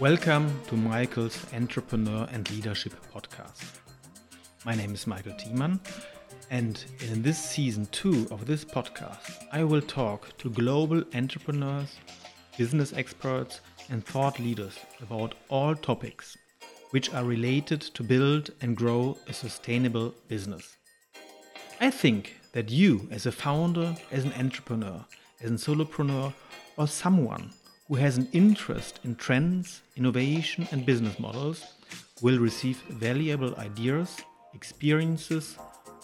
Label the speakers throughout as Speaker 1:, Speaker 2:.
Speaker 1: Welcome to Michael's Entrepreneur and Leadership Podcast. My name is Michael Thiemann, and in this season two of this podcast, I will talk to global entrepreneurs, business experts, and thought leaders about all topics which are related to build and grow a sustainable business. I think that you, as a founder, as an entrepreneur, as a solopreneur, or someone who has an interest in trends, innovation, and business models will receive valuable ideas, experiences,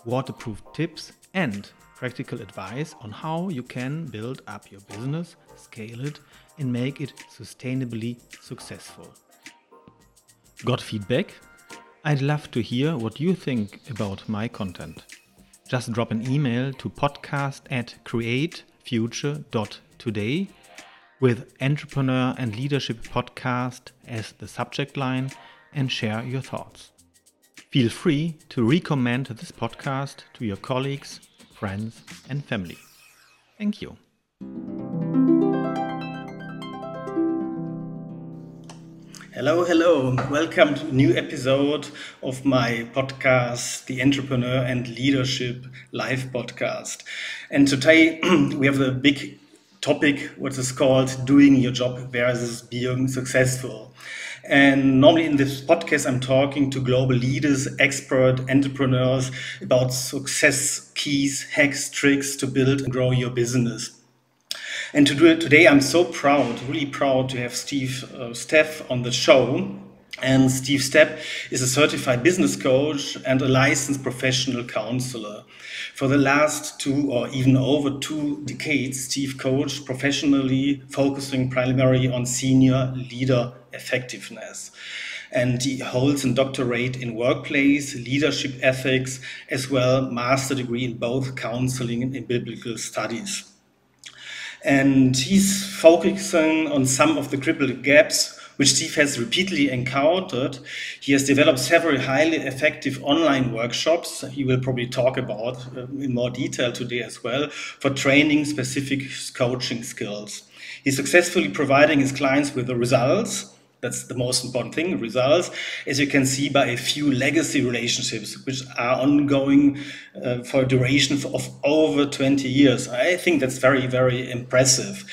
Speaker 1: waterproof tips, and practical advice on how you can build up your business, scale it, and make it sustainably successful. Got feedback? I'd love to hear what you think about my content. Just drop an email to podcast at createfuture.today with Entrepreneur and Leadership Podcast as the subject line and share your thoughts. Feel free to recommend this podcast to your colleagues, friends, and family. Thank you. Hello, hello. Welcome to a new episode of my podcast, the Entrepreneur and Leadership Live podcast. And today we have a big topic, what is called doing your job versus being successful. And normally in this podcast, I'm talking to global leaders, expert entrepreneurs about success keys, hacks, tricks to build and grow your business. And to do it today, I'm so proud, really proud to have Steve uh, Steff on the show. And Steve Stepp is a certified business coach and a licensed professional counselor. For the last two or even over two decades, Steve coached professionally, focusing primarily on senior leader effectiveness. And he holds a doctorate in workplace, leadership ethics, as well master degree in both counseling and biblical studies and he's focusing on some of the critical gaps which Steve has repeatedly encountered. He has developed several highly effective online workshops, he will probably talk about uh, in more detail today as well, for training specific coaching skills. He's successfully providing his clients with the results that's the most important thing, results, as you can see by a few legacy relationships, which are ongoing uh, for a duration of over 20 years. I think that's very, very impressive.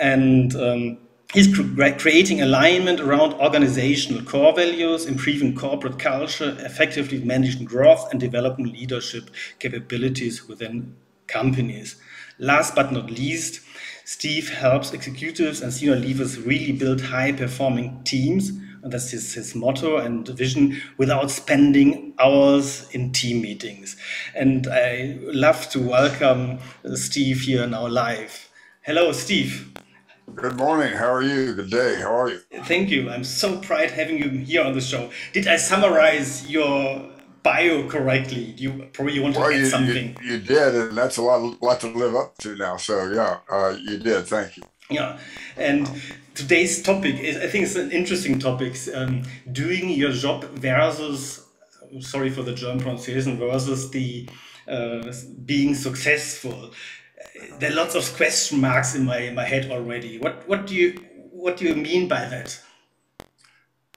Speaker 1: And um, he's creating alignment around organizational core values, improving corporate culture, effectively managing growth, and developing leadership capabilities within companies. Last but not least, Steve helps executives and senior leaders really build high performing teams. And that's his, his motto and vision without spending hours in team meetings. And I love to welcome Steve here now live. Hello, Steve.
Speaker 2: Good morning. How are you? Good day. How are you?
Speaker 1: Thank you. I'm so proud having you here on the show. Did I summarize your bio correctly. You probably want to well, add
Speaker 2: you,
Speaker 1: something.
Speaker 2: You, you, did, and that's a lot, lot to live up to now. So yeah, uh, you did. Thank you.
Speaker 1: Yeah, and today's topic is I think it's an interesting topic. Um, doing your job versus, sorry for the German pronunciation, versus the uh, being successful. There are lots of question marks in my in my head already. What what do you what do you mean by that?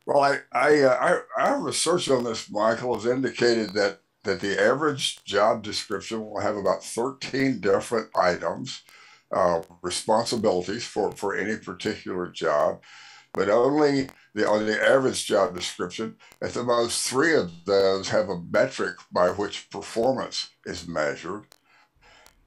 Speaker 2: Well, I, I, uh, I, our research on this, Michael, has indicated that, that the average job description will have about 13 different items, uh, responsibilities for, for any particular job, but only the, on the average job description, at the most three of those have a metric by which performance is measured.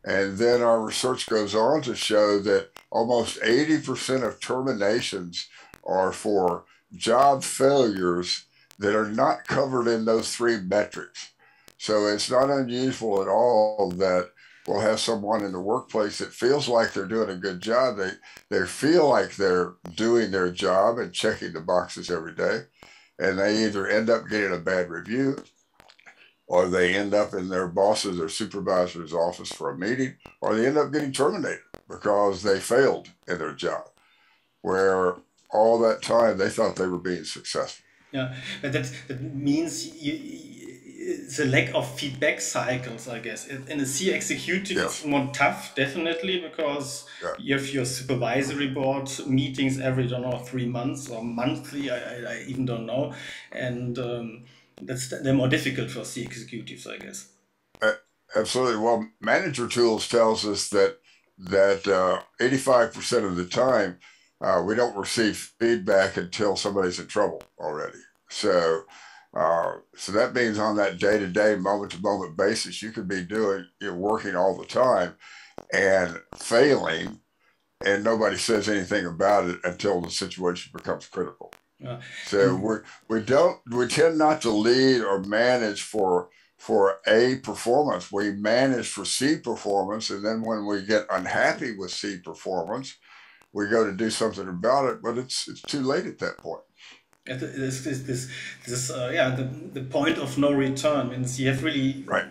Speaker 2: And then our research goes on to show that almost 80% of terminations are for job failures that are not covered in those three metrics. So it's not unusual at all that we'll have someone in the workplace that feels like they're doing a good job. They they feel like they're doing their job and checking the boxes every day. And they either end up getting a bad review or they end up in their boss's or supervisor's office for a meeting, or they end up getting terminated because they failed in their job. Where all that time they thought they were being successful.
Speaker 1: Yeah, but that that means you, a lack of feedback cycles, I guess. In a C executive, yes. it's more tough, definitely, because yeah. you have your supervisory board meetings every, I don't know, three months or monthly, I, I, I even don't know. And um, that's they're more difficult for C executives, I guess.
Speaker 2: Uh, absolutely. Well, Manager Tools tells us that that uh, 85% of the time, uh, we don't receive feedback until somebody's in trouble already. So, uh, so that means on that day to day, moment to moment basis, you could be doing, you're working all the time and failing, and nobody says anything about it until the situation becomes critical. So we we don't we tend not to lead or manage for for A performance. We manage for C performance, and then when we get unhappy with C performance, we go to do something about it. But it's it's too late at that point
Speaker 1: this this this, this uh, yeah the, the point of no return means you have really
Speaker 2: right.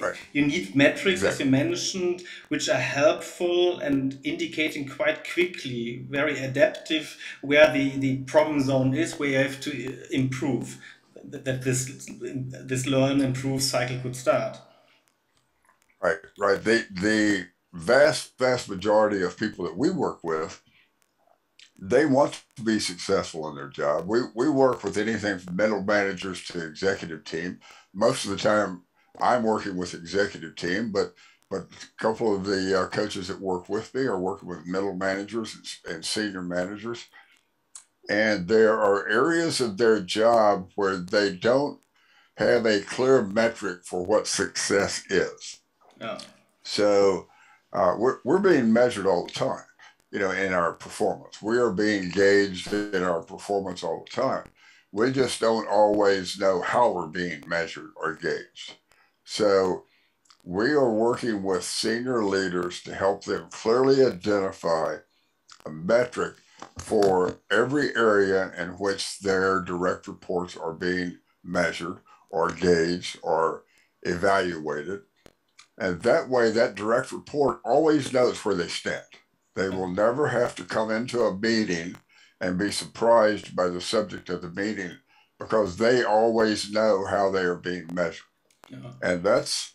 Speaker 2: right.
Speaker 1: you need metrics exactly. as you mentioned which are helpful and indicating quite quickly very adaptive where the the problem zone is where you have to improve that this this learn improve cycle could start
Speaker 2: right right the the vast vast majority of people that we work with they want to be successful in their job. We, we work with anything from middle managers to executive team. Most of the time, I'm working with executive team, but but a couple of the uh, coaches that work with me are working with middle managers and senior managers. And there are areas of their job where they don't have a clear metric for what success is.
Speaker 1: Oh.
Speaker 2: So uh, we're, we're being measured all the time you know, in our performance. We are being gauged in our performance all the time. We just don't always know how we're being measured or gauged. So we are working with senior leaders to help them clearly identify a metric for every area in which their direct reports are being measured or gauged or evaluated. And that way, that direct report always knows where they stand. They will never have to come into a meeting and be surprised by the subject of the meeting because they always know how they are being measured. Yeah. And that's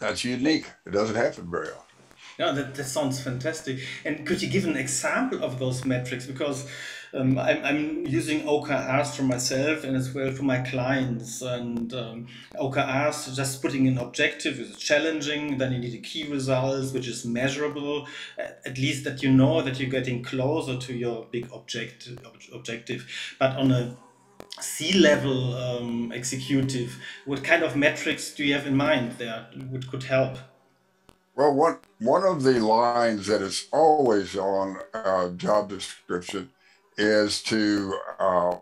Speaker 2: that's unique. It doesn't happen very often.
Speaker 1: Yeah, that, that sounds fantastic. And could you give an example of those metrics? Because um, I'm, I'm using OKRs for myself and as well for my clients. And um, OKRs, just putting an objective is challenging. Then you need a key results, which is measurable. At least that you know that you're getting closer to your big object, objective. But on a C-level um, executive, what kind of metrics do you have in mind there which could help?
Speaker 2: Well, one one of the lines that is always on a job description is to uh,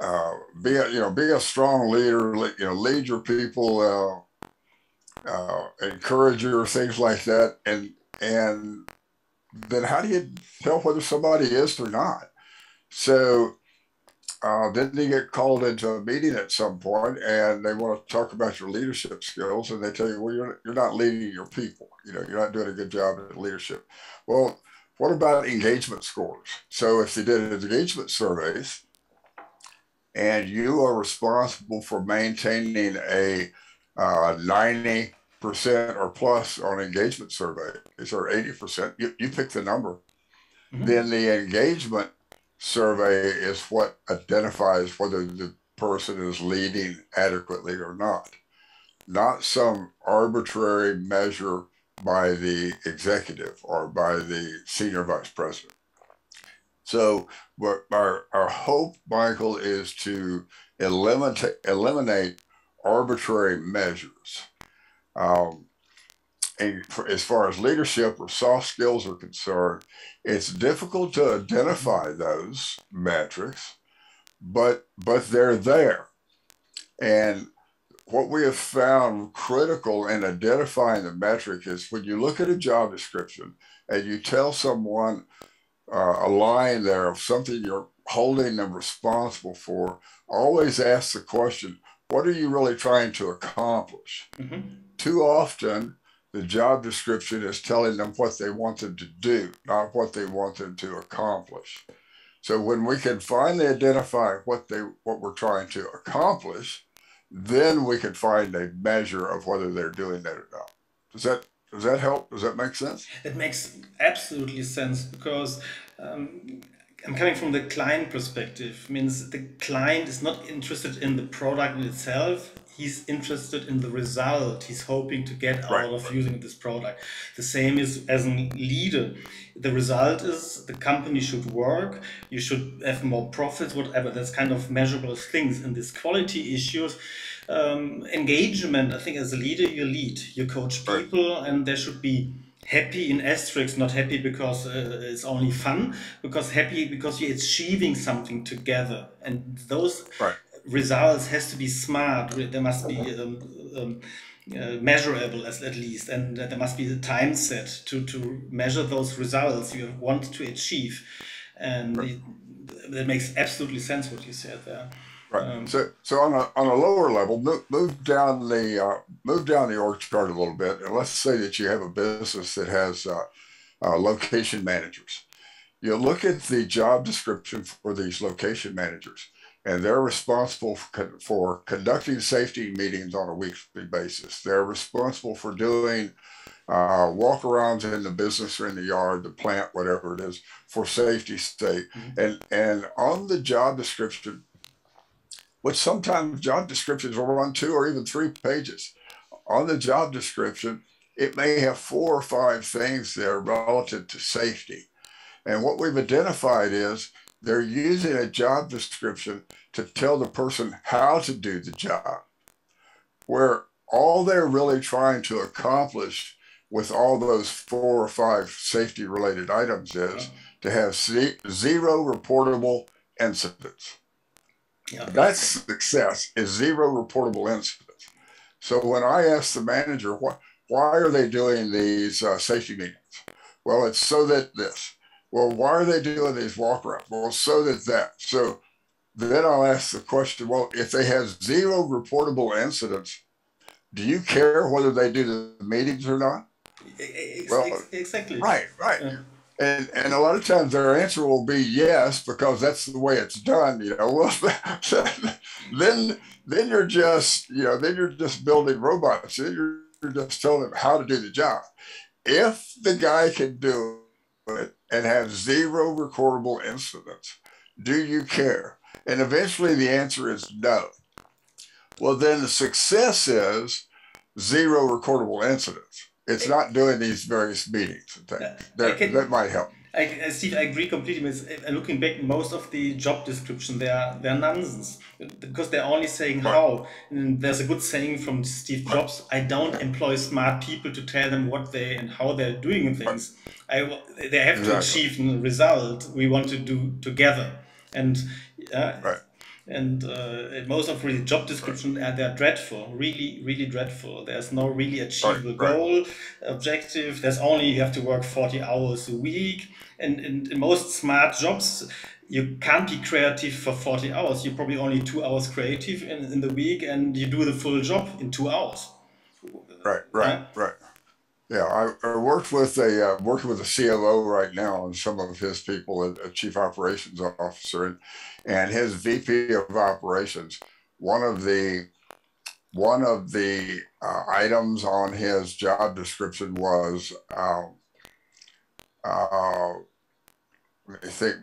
Speaker 2: uh, be a, you know be a strong leader. You know, lead your people, uh, uh, encourager, things like that, and and then how do you tell whether somebody is or not? So uh, then you get called into a meeting at some point and they want to talk about your leadership skills and they tell you, well, you're, you're not leading your people. You know, you're not doing a good job at leadership. Well, what about engagement scores? So if they did engagement surveys and you are responsible for maintaining a uh, 90% or plus on engagement survey, is there 80%? You, you pick the number. Mm-hmm. Then the engagement survey is what identifies whether the person is leading adequately or not, not some arbitrary measure by the executive or by the senior vice president. So, our, our hope, Michael, is to eliminate, eliminate arbitrary measures. Um, and for, as far as leadership or soft skills are concerned, it's difficult to identify those metrics, but but they're there. And what we have found critical in identifying the metric is when you look at a job description and you tell someone uh, a line there of something you're holding them responsible for, always ask the question, what are you really trying to accomplish? Mm-hmm. Too often, the job description is telling them what they want them to do, not what they want them to accomplish. So when we can finally identify what they what we're trying to accomplish, then we can find a measure of whether they're doing that or not. Does that does that help? Does that make sense?
Speaker 1: It makes absolutely sense because um, I'm coming from the client perspective. Means the client is not interested in the product in itself. He's interested in the result he's hoping to get
Speaker 2: Right.
Speaker 1: out of using this product. The same is as a leader. The result is the company should work. You should have more profits, whatever. That's kind of measurable things. And these quality issues, um, engagement. I think as a leader, you lead. You coach
Speaker 2: Right.
Speaker 1: people, and there should be happy in asterisks, not happy because uh, it's only fun, because happy because you're achieving something together, and those
Speaker 2: Right.
Speaker 1: Results has to be smart. There must be um, um, uh, measurable as, at least, and uh, there must be the time set to to measure those results you want to achieve, and it, that makes absolutely sense what you said there.
Speaker 2: Right. so, so on a on a lower level, move, move down the uh, move down the org chart a little bit, and let's say that you have a business that has uh, uh, location managers. You look at the job description for these location managers, and they're responsible for, for conducting safety meetings on a weekly basis. They're responsible for doing uh, walk-arounds in the business or in the yard, the plant, whatever it is, for safety's sake. And and on the job description, which sometimes job descriptions will run two or even three pages. On the job description, it may have four or five things there relative to safety. And what we've identified is they're using a job description to tell the person how to do the job, where all they're really trying to accomplish with all those four or five safety related items is to have zero reportable incidents.
Speaker 1: Yeah.
Speaker 2: That's success is zero reportable incidents. So when I ask the manager, why, why are they doing these uh, safety meetings? Well, it's so that this. Well, why are they doing these walk arounds? Well, so that that. So then I'll ask the question, well, if they have zero reportable incidents, do you care whether they do the meetings or not?
Speaker 1: Ex-
Speaker 2: Well,
Speaker 1: exactly.
Speaker 2: Right, right.
Speaker 1: Yeah.
Speaker 2: And and a lot of times their answer will be yes because that's the way it's done. You know, well, then then you're just you know then you're just building robots. Then you're just telling them how to do the job. If the guy can do it and have zero recordable incidents, do you care? And eventually the answer is no. Well, then the success is zero recordable incidents. It's not doing these various meetings and things. That,
Speaker 1: can-
Speaker 2: that might help.
Speaker 1: I, I Steve, I agree completely with uh, looking back. Most of the job description they are they're nonsense because they're only saying
Speaker 2: Right.
Speaker 1: how. And there's a good saying from Steve Jobs: "I don't employ smart people to tell them what they and how they're doing things. I they have to achieve a result we want to do together." And uh,
Speaker 2: Right.
Speaker 1: And uh, most of really job description uh, they're dreadful, really, really dreadful. There's no really achievable
Speaker 2: Right, right.
Speaker 1: goal, objective. There's only you have to work 40 hours a week. And in, in most smart jobs, you can't be creative for 40 hours. You're probably only two hours creative in, in the week and you do the full job in two hours.
Speaker 2: Right, right, right. Yeah, I, I worked with a uh, working with a COO right now and some of his people, a, a chief operations officer, and, and his VP of operations. One of the one of the uh, items on his job description was, um, uh, let me think,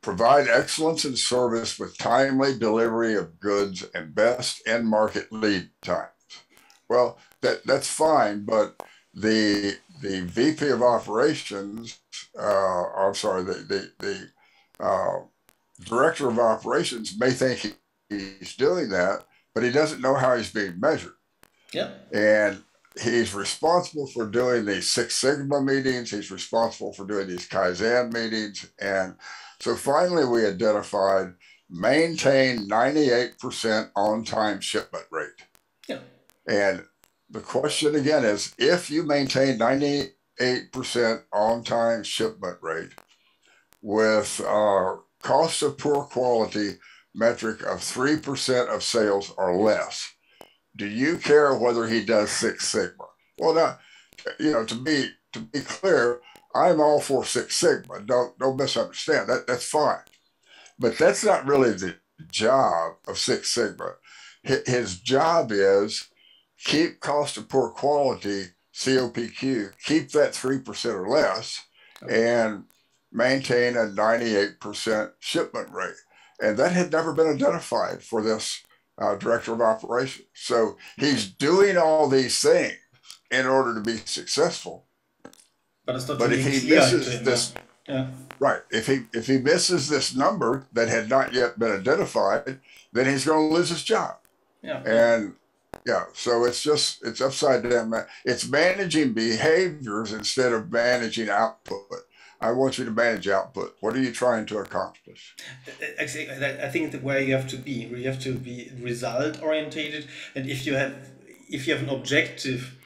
Speaker 2: provide excellence in service with timely delivery of goods and best end market lead times. Well, that that's fine, but the the VP of operations, uh, I'm sorry, the the, the uh, director of operations may think he, he's doing that, but he doesn't know how he's being measured,
Speaker 1: Yeah.
Speaker 2: and he's responsible for doing these Six Sigma meetings. He's responsible for doing these Kaizen meetings, and so finally we identified maintain 98% on-time shipment rate.
Speaker 1: Yeah.
Speaker 2: And the question again is if you maintain 98% on time shipment rate with a cost of poor quality metric of 3% of sales or less, do you care whether he does Six Sigma? Well, now, you know, to be to be clear, I'm all for Six Sigma. Don't don't misunderstand. That that's fine. But that's not really the job of Six Sigma his job is keep cost of poor quality COPQ, keep that 3% or less, and maintain a 98% shipment rate. And that had never been identified for this uh, director of operations. So he's doing all these things in order to be successful.
Speaker 1: But, it's not
Speaker 2: but if he misses this,
Speaker 1: yeah.
Speaker 2: right, if he if he misses this number that had not yet been identified, then he's going to lose his job.
Speaker 1: Yeah.
Speaker 2: And yeah, so it's just it's upside down. It's managing behaviors instead of managing output. I want you to manage output. What are you trying to accomplish?
Speaker 1: I think the way you have to be, you have to be result orientated, and if you have if you have an objective,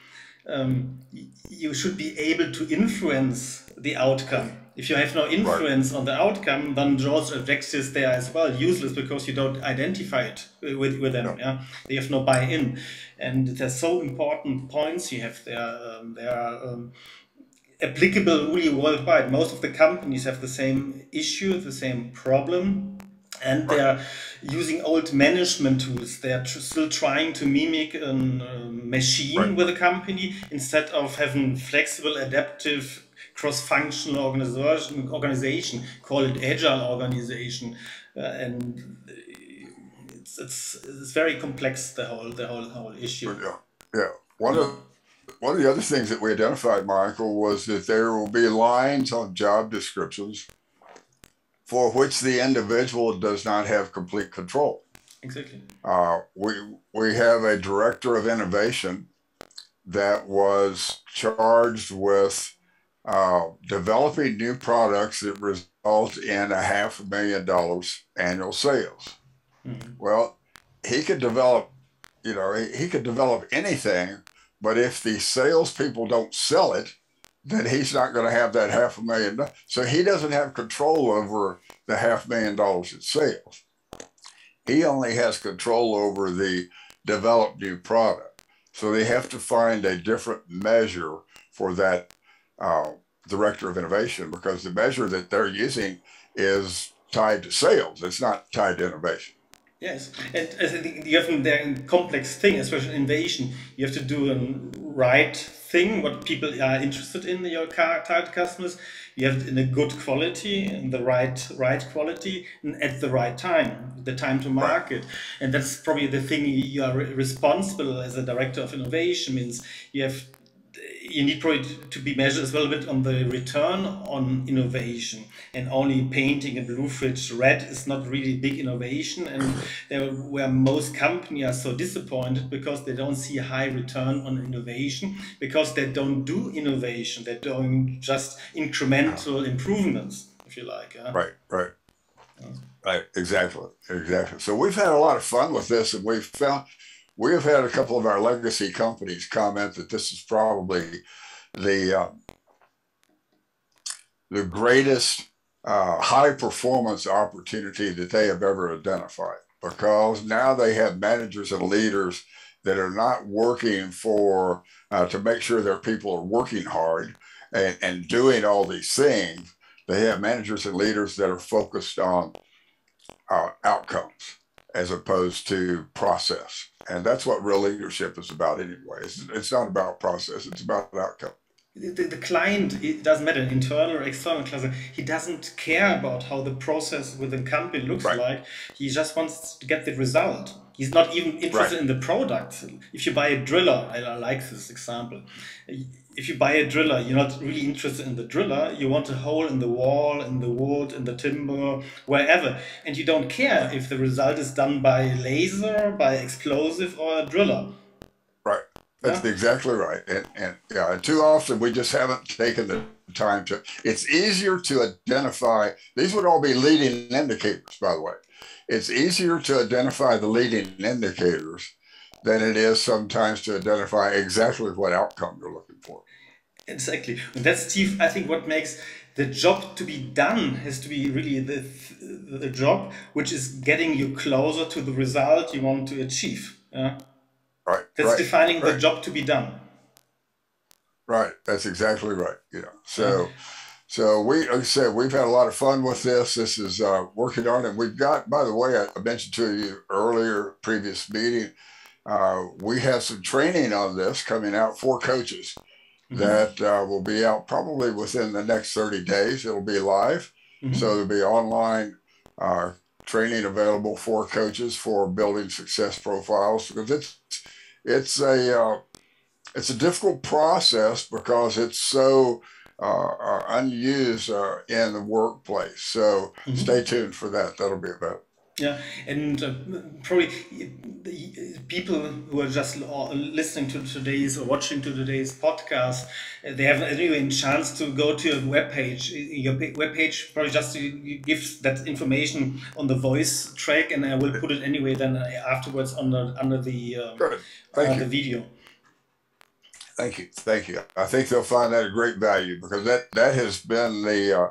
Speaker 1: um, you should be able to influence the outcome. If you have no influence right. on the outcome, then those objectives there as well useless because you don't identify it with, with them. No. Yeah, they have no buy-in, and there's so important points you have there. Um, there are um, applicable really worldwide. Most of the companies have the same issue, the same problem, and they're using old management tools. They're tr still trying to mimic a uh, machine right. with a company instead of having flexible, adaptive, cross-functional organization. Organization, call it agile organization, uh, and it's, it's it's very complex. The whole the whole whole issue.
Speaker 2: Yeah, yeah. One of one of the other things that we identified, Michael, was that there will be lines on job descriptions for which the individual does not have complete control.
Speaker 1: Exactly.
Speaker 2: Uh, we we have a director of innovation that was charged with uh, developing new products that result in a half a million dollars annual sales. Mm-hmm. Well, he could develop, you know, he, he could develop anything but if the salespeople don't sell it, then he's not going to have that half a million. So he doesn't have control over the half million dollars in sales. He only has control over the developed new product. So they have to find a different measure for that uh, director of innovation because the measure that they're using is tied to sales. It's not tied to innovation.
Speaker 1: Yes, and I think you have a complex thing, especially innovation. You have to do a right thing, what people are interested in, your target customers. You have in a good quality, in the right right quality, and at the right time, the time to market. And that's probably the thing you are responsible as a director of innovation. Means you have you need probably to be measured as well a bit on the return on innovation. And only painting a blue fridge red is not really big innovation. And there where most companies are so disappointed because they don't see high return on innovation because they don't do innovation. They're doing just incremental improvements if you like
Speaker 2: right right. Right exactly exactly. So we've had a lot of fun with this and we've found we have had a couple of our legacy companies comment that this is probably the uh, the greatest uh, high performance opportunity that they have ever identified because now they have managers and leaders that are not working for uh, to make sure their people are working hard and, and doing all these things. They have managers and leaders that are focused on uh, outcomes as opposed to process. And that's what real leadership is about anyway. It's, it's not about process, it's about outcome.
Speaker 1: The, the client, it doesn't matter, internal or external cluster, he doesn't care about how the process within company looks right. like. He just wants to get the result. He's not even interested right. in the product. If you buy a driller, I like this example if you buy a driller, you're not really interested in the driller. You want a hole in the wall, in the wood, in the timber, wherever. And you don't care if the result is done by laser, by explosive, or a driller.
Speaker 2: Right. That's yeah? exactly right. And, and yeah, and too often we just haven't taken the time to. It's easier to identify, these would all be leading indicators, by the way. It's easier to identify the leading indicators than it is sometimes to identify exactly what outcome you're looking for.
Speaker 1: Exactly. And that's, Steve, I think what makes the job to be done has to be really the, the job which is getting you closer to the result you want to achieve. Yeah?
Speaker 2: Right.
Speaker 1: That's
Speaker 2: right,
Speaker 1: defining
Speaker 2: right.
Speaker 1: the job to be done.
Speaker 2: Right. That's exactly right. Yeah. So, so we, like I said, we've had a lot of fun with this. This is uh, working on it. We've got, by the way, I mentioned to you earlier, previous meeting, uh, we have some training on this coming out for coaches mm-hmm. that uh, will be out probably within the next 30 days. It'll be live. Mm-hmm. So there'll be online uh, training available for coaches for building success profiles because it's it's a uh, it's a difficult process because it's so uh, uh unused uh, in the workplace. So mm-hmm. stay tuned for that. That'll be about.
Speaker 1: Yeah, and uh, probably people who are just listening to today's or watching to today's podcast, uh, they have anyway a chance to go to your webpage. Your webpage probably just gives that information on the voice track, and I will put it anyway then afterwards under under the uh, uh, the video.
Speaker 2: Thank you, thank you. I think they'll find that a great value because that that has been the uh,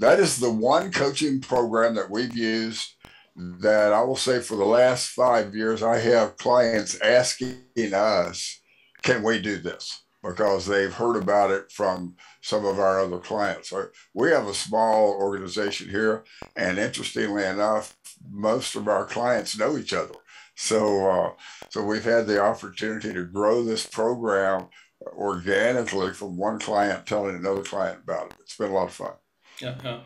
Speaker 2: that is the one coaching program that we've used that I will say for the last five years, I have clients asking us, can we do this? Because they've heard about it from some of our other clients. We have a small organization here, and interestingly enough, most of our clients know each other. So, uh, so we've had the opportunity to grow this program organically from one client telling another client about it. It's been a lot of fun.
Speaker 1: Yeah.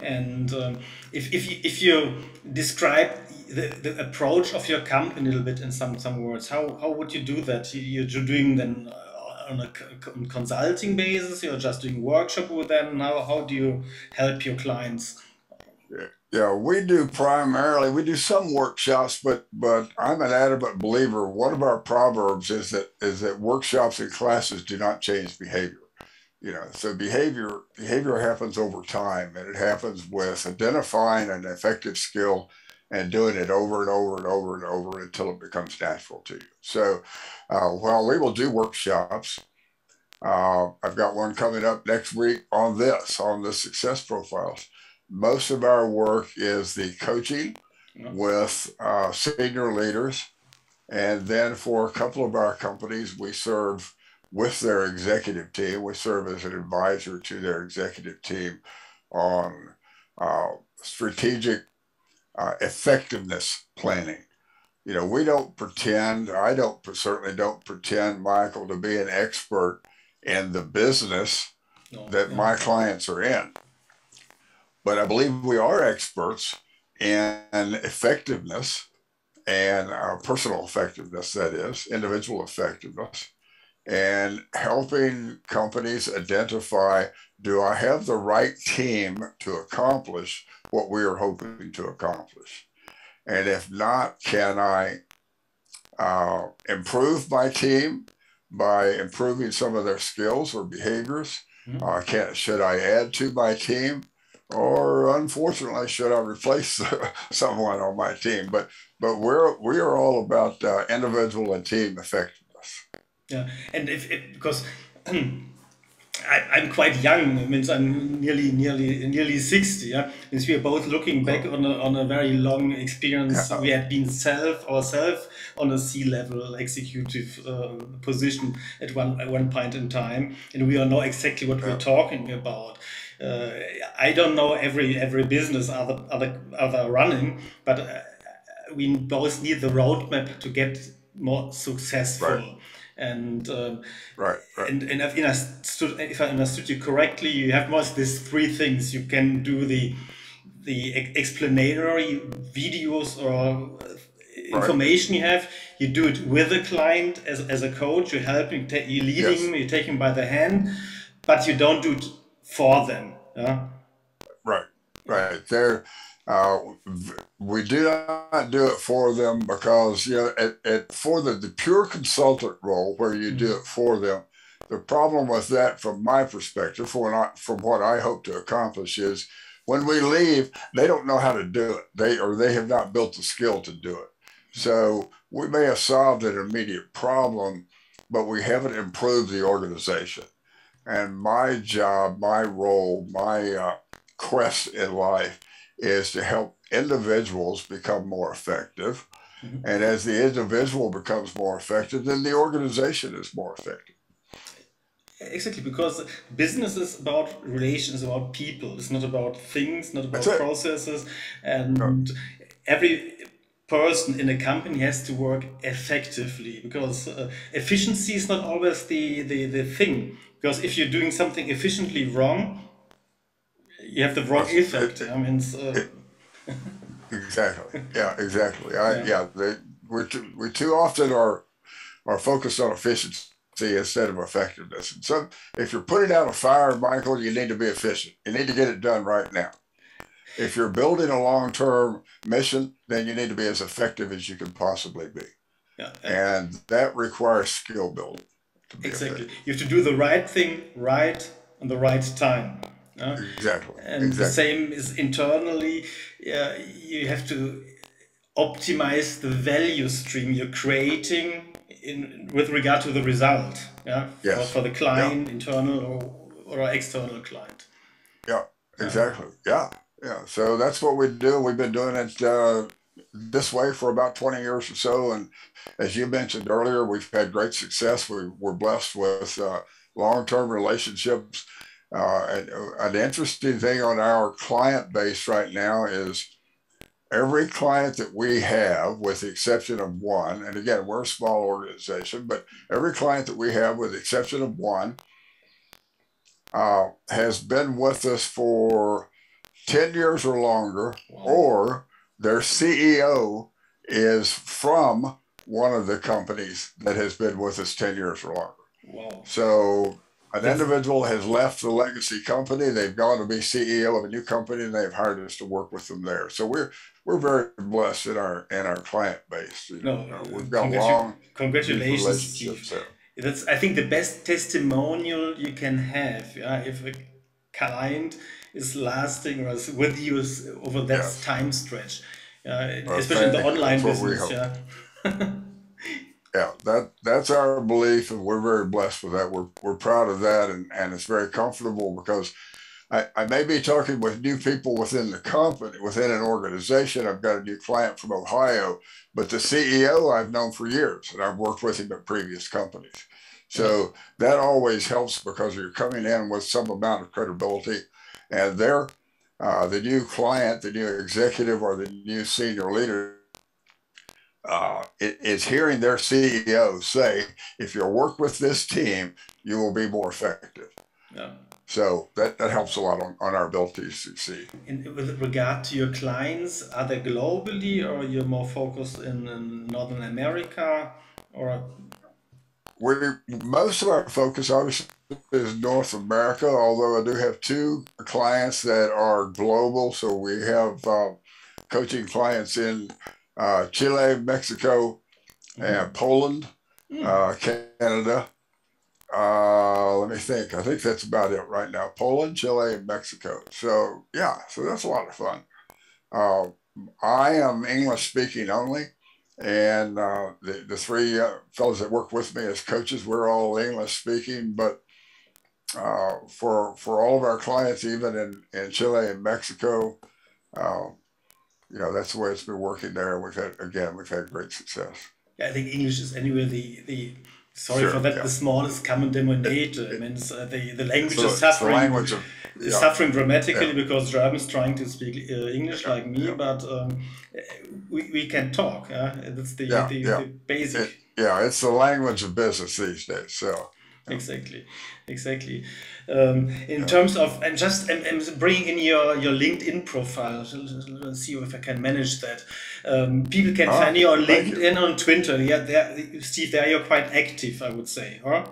Speaker 1: And um, if, if, you, if you describe the, the approach of your company a little bit in some, some words, how, how would you do that? You're doing then uh, on a consulting basis, you're just doing workshop with them. How, how do you help your clients?
Speaker 2: Yeah, we do primarily we do some workshops, but but I'm an adamant believer. One of our proverbs is that is that workshops and classes do not change behavior you know so behavior behavior happens over time and it happens with identifying an effective skill and doing it over and over and over and over until it becomes natural to you. So uh, while we will do workshops uh, i've got one coming up next week on this on the success profiles. Most of our work is the coaching with uh, senior leaders and then for a couple of our companies we serve with their executive team. We serve as an advisor to their executive team on uh, strategic uh, effectiveness planning. You know, we don't pretend, I don't certainly don't pretend, Michael, to be an expert in the business no, that yeah. my clients are in. But I believe we are experts in effectiveness and our personal effectiveness, that is, individual effectiveness and helping companies identify do I have the right team to accomplish what we are hoping to accomplish? And if not, can I uh, improve my team by improving some of their skills or behaviors? Mm-hmm. Uh, can, should I add to my team? Or unfortunately, should I replace someone on my team? But but we're we are all about uh, individual and team effectiveness.
Speaker 1: Yeah, and if it because I, am quite young. It means I'm nearly nearly nearly sixty. Yeah, means we are both looking back on a, on a very long experience. We had been self ourselves on a C level executive uh, position at one at one point in time, and we all know exactly what we're talking about. Uh, I don't know every every business other other other running, but uh, we both need the roadmap to get more successful. Right and um,
Speaker 2: right, right.
Speaker 1: And, and if, I understood, if I understood you correctly, you have most these three things. You can do the the explanatory videos or information right. you have. You do it with the client as, as a coach. You're helping, you're leading, yes. you take him by the hand, but you don't do it for them. Yeah.
Speaker 2: Right, right. There uh, we do not do it for them because you know it, it, for the, the pure consultant role where you do it for them the problem with that from my perspective for not from what i hope to accomplish is when we leave they don't know how to do it. They or they have not built the skill to do it. So we may have solved an immediate problem but we haven't improved the organization. And my job my role my uh, quest in life is to help individuals become more effective. Mm-hmm. And as the individual becomes more effective, then the organization is more effective.
Speaker 1: Exactly, because business is about relations, about people. It's not about things, not about processes, and every person in a company has to work effectively because uh, efficiency is not always the, the the thing. Because if you're doing something efficiently wrong, you have the wrong effect. I mean, uh,
Speaker 2: exactly. Yeah, exactly. I, yeah, yeah they, we're too, we too often are are focused on efficiency instead of effectiveness. And so if you're putting out a fire, Michael, you need to be efficient. You need to get it done right now. If you're building a long-term mission, then you need to be as effective as you can possibly be. Yeah, and that requires skill building.
Speaker 1: Exactly. Effective. You have to do the right thing right on the right time.
Speaker 2: Exactly.
Speaker 1: And
Speaker 2: exactly.
Speaker 1: the same is internally. Uh, you have to optimize the value stream you're creating in with regard to the result, yeah, yes. for, for the client, yeah. internal or, or external client.
Speaker 2: Yeah, exactly. Yeah, yeah. So that's what we do. We've been doing it uh, this way for about 20 years or so. And as you mentioned earlier, we've had great success. We, we're blessed with uh, long-term relationships. Uh, uh, an interesting thing on our client base right now is every client that we have, with the exception of one, and again, we're a small organization, but every client that we have, with the exception of one, uh, has been with us for 10 years or longer, or their CEO is from one of the companies that has been with us 10 years or longer. Wow. So an individual has left the legacy company, they've gone to be CEO of a new company, and they've hired us to work with them there. So we're we're very blessed in our in our client base. You know, no, we've got congratu- long
Speaker 1: congratulations. That's I think the best testimonial you can have. Yeah, if a client is lasting or is with you over that yes. time stretch, uh, especially in the online business. Yeah.
Speaker 2: yeah, that that's our belief, and we're very blessed with that. We're we're proud of that, and and it's very comfortable because I, I may be talking with new people within the company, within an organization. I've got a new client from Ohio, but the CEO I've known for years, and I've worked with him at previous companies. So that always helps because you're coming in with some amount of credibility, and they're uh, the new client, the new executive, or the new senior leader uh, is hearing their CEO say, "If you work with this team, you will be more effective." Yeah. So that, that helps a lot on, on our ability to succeed.
Speaker 1: In, with regard to your clients, are they globally or you're more focused in, in Northern America or?
Speaker 2: We, most of our focus obviously is North America, although I do have two clients that are global. So we have uh, coaching clients in uh, Chile, Mexico, mm -hmm. and Poland, mm. uh, Canada, uh, let me think. I think that's about it right now. Poland, Chile, and Mexico. So yeah, so that's a lot of fun. Uh, I am English speaking only, and uh, the the three uh, fellows that work with me as coaches, we're all English speaking. But uh, for for all of our clients, even in in Chile and Mexico, uh, you know that's the way it's been working there. And We've had again, we've had great success.
Speaker 1: Yeah, I think English is anyway the the sorry sure, for that, yeah. the smallest common denominator. I mean, uh, the, the language so is suffering, language of, yeah. suffering dramatically yeah. because Germans trying to speak uh, English like me, but um, we, we can talk. Yeah? That's the, the, the, basic.
Speaker 2: It, yeah, it's the language of business these days. So
Speaker 1: exactly. Exactly. Um, in yeah. terms of and just and, and bring in your your linkedin profile let's see if i can manage that. Um, people can oh, find you on linkedin you. on twitter. Yeah there steve there you're quite active i would say huh?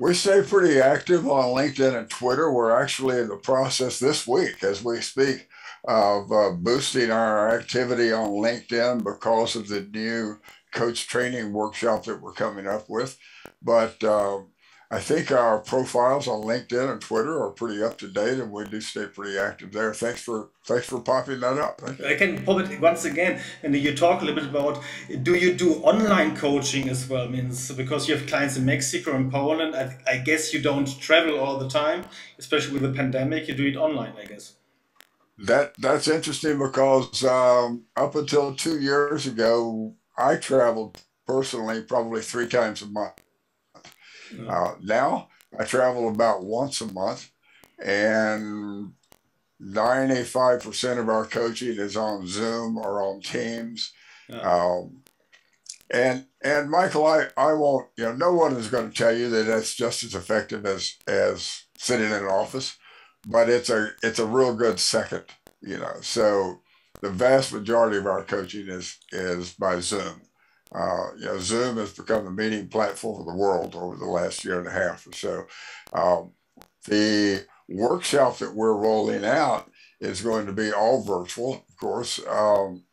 Speaker 2: We stay pretty active on linkedin and twitter. We're actually in the process this week as we speak of uh, boosting our activity on linkedin because of the new coach training workshop that we're coming up with but um, I think our profiles on LinkedIn and Twitter are pretty up to date, and we do stay pretty active there. Thanks for thanks for popping that up.
Speaker 1: I can pop it once again, and you talk a little bit about do you do online coaching as well? I Means because you have clients in Mexico and Poland, I, I guess you don't travel all the time, especially with the pandemic. You do it online, I guess.
Speaker 2: That that's interesting because um, up until two years ago, I traveled personally probably three times a month. Uh, now I travel about once a month, and 95% of our coaching is on Zoom or on Teams. Um, and and Michael, I, I won't, you know, no one is going to tell you that that's just as effective as as sitting in an office, but it's a it's a real good second, you know. So the vast majority of our coaching is is by Zoom. Uh, you know, Zoom has become the meeting platform of the world over the last year and a half or so. Um, the workshop that we're rolling out is going to be all virtual, of course. Um,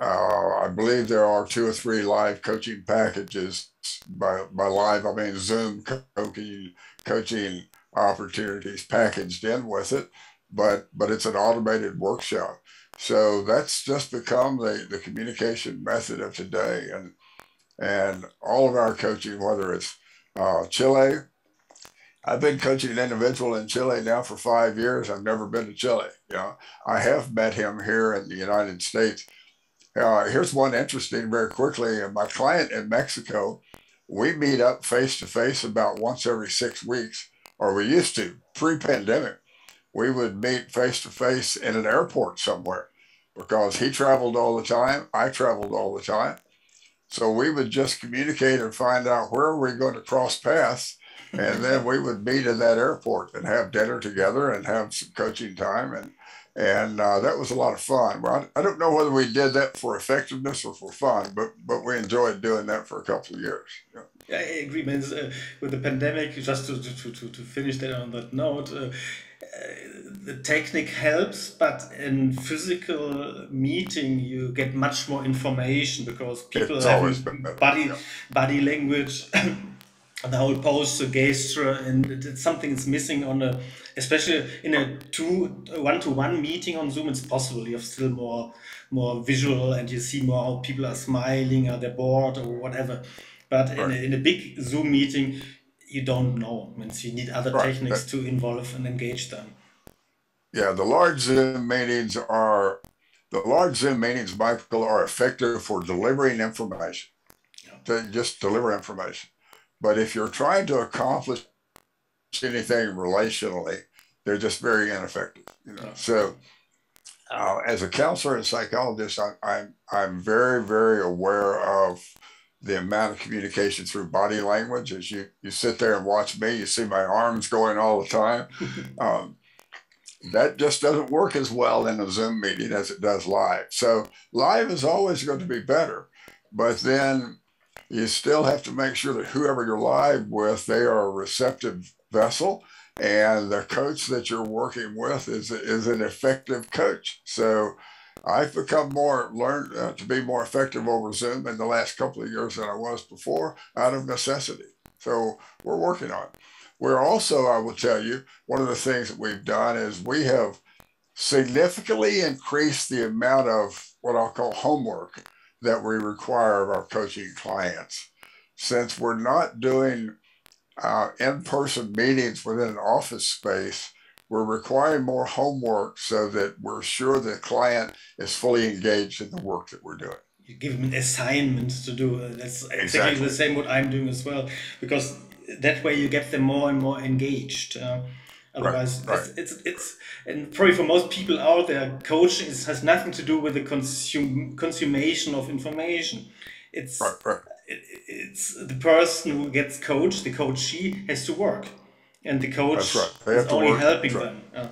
Speaker 2: uh, I believe there are two or three live coaching packages. By, by live, I mean Zoom coaching, coaching opportunities packaged in with it, but but it's an automated workshop. So that's just become the, the communication method of today. And and all of our coaching, whether it's uh, Chile, I've been coaching an individual in Chile now for five years. I've never been to Chile. You know, I have met him here in the United States. Uh, here's one interesting very quickly. My client in Mexico, we meet up face to face about once every six weeks, or we used to pre-pandemic we would meet face to face in an airport somewhere because he traveled all the time. I traveled all the time. So we would just communicate and find out where we're going to cross paths. And then we would meet in that airport and have dinner together and have some coaching time. And, and uh, that was a lot of fun. Well, I, I don't know whether we did that for effectiveness or for fun, but, but we enjoyed doing that for a couple of years.
Speaker 1: Yeah. I agree, man. Uh, with the pandemic, just to, to, to, to finish that on that note, uh, the technique helps, but in physical meeting you get much more information because people it's have body yeah. body language, the whole posture, gesture, and it's something that's missing on a, especially in a two one to one meeting on Zoom. It's possible you have still more more visual and you see more how people are smiling or they're bored or whatever. But right. in, a, in a big Zoom meeting, you don't know. Means you need other right. techniques to involve and engage them.
Speaker 2: Yeah, the large Zoom meetings are the large Zoom meetings, Michael, are effective for delivering information. To just deliver information. But if you're trying to accomplish anything relationally, they're just very ineffective. You know, so. Uh, as a counselor and psychologist, I, I'm I'm very very aware of the amount of communication through body language. As you you sit there and watch me, you see my arms going all the time. Um, that just doesn't work as well in a Zoom meeting as it does live. So live is always going to be better, but then you still have to make sure that whoever you're live with, they are a receptive vessel and the coach that you're working with is, is an effective coach. So I've become more learned uh, to be more effective over Zoom in the last couple of years than I was before out of necessity. So we're working on it. We're also, I will tell you, one of the things that we've done is we have significantly increased the amount of what I'll call homework that we require of our coaching clients. Since we're not doing uh, in person meetings within an office space, we're requiring more homework so that we're sure the client is fully engaged in the work that we're doing.
Speaker 1: You give them assignments to do. That's exactly, exactly the same what I'm doing as well, because that way you get them more and more engaged. Uh, otherwise, right, right. It's, it's, it's and probably for most people out there, coaching is, has nothing to do with the consume consummation of information. It's right, it, it's the person who gets coached, the coachee has to work and the coach is only work. helping
Speaker 2: That's
Speaker 1: them. Yeah.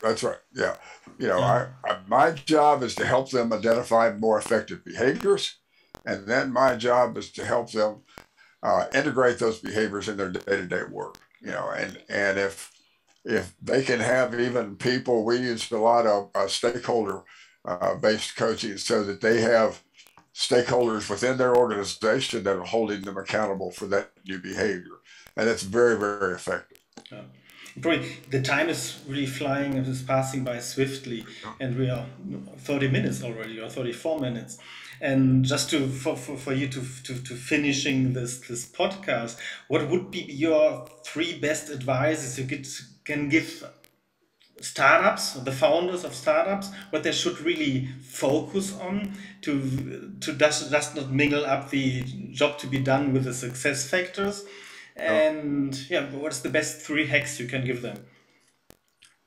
Speaker 2: That's right. Yeah. You know, yeah. I, I, my job is to help them identify more effective behaviors. And then my job is to help them uh, integrate those behaviors in their day-to-day work. You know, and and if if they can have even people, we use a lot of uh, stakeholder uh, based coaching so that they have stakeholders within their organization that are holding them accountable for that new behavior and it's very very effective.
Speaker 1: Probably the time is really flying and is passing by swiftly, and we are 30 minutes already, or 34 minutes. And just to for, for, for you to, to, to finishing this this podcast, what would be your three best advices you could, can give startups, the founders of startups, what they should really focus on to to just, just not mingle up the job to be done with the success factors And yeah, what's the best three hacks you can give them?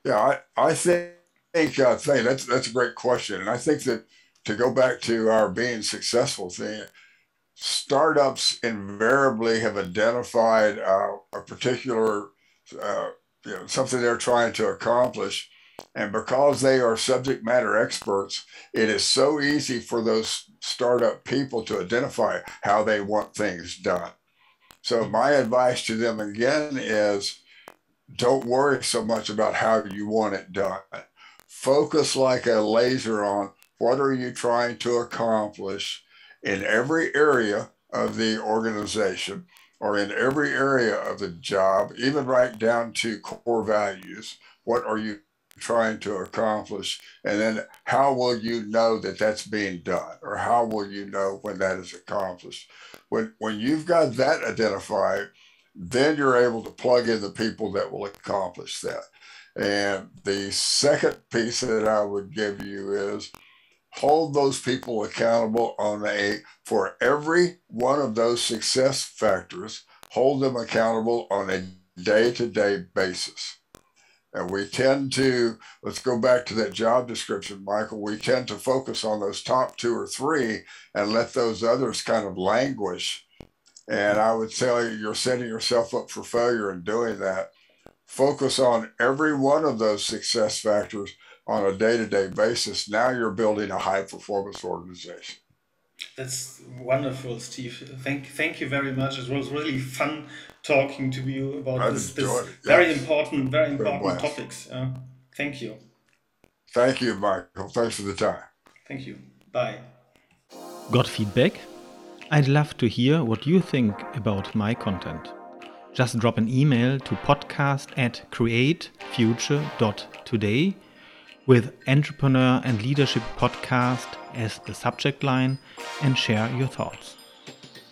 Speaker 2: Yeah, I, I think, uh, thing that's that's a great question, and I think that to go back to our being successful thing, startups invariably have identified uh, a particular uh, you know something they're trying to accomplish. And because they are subject matter experts it is so easy for those startup people to identify how they want things done so my advice to them again is don't worry so much about how you want it done focus like a laser on what are you trying to accomplish in every area of the organization or in every area of the job, even right down to core values. What are you trying to accomplish? And then how will you know that that's being done? Or how will you know when that is accomplished? When, when you've got that identified, then you're able to plug in the people that will accomplish that. And the second piece that I would give you is hold those people accountable on a for every one of those success factors hold them accountable on a day-to-day basis and we tend to let's go back to that job description michael we tend to focus on those top two or three and let those others kind of languish. And i would tell you you're setting yourself up for failure in doing that. Focus on every one of those success factors on a day-to-day basis. Now you're building a high performance organization
Speaker 1: that's wonderful steve. Thank thank you very much. It was really fun talking to you about
Speaker 2: I
Speaker 1: this, this
Speaker 2: enjoyed it.
Speaker 1: very important very important topics uh, thank you.
Speaker 2: Thank you michael. Thanks for the time.
Speaker 1: Thank you. Bye.
Speaker 3: Got feedback? I'd love to hear what you think about my content. Just drop an email to podcast at createfuture.today with Entrepreneur and Leadership Podcast as the subject line and share your thoughts.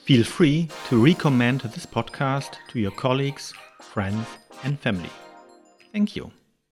Speaker 3: Feel free to recommend this podcast to your colleagues, friends, and family. Thank you.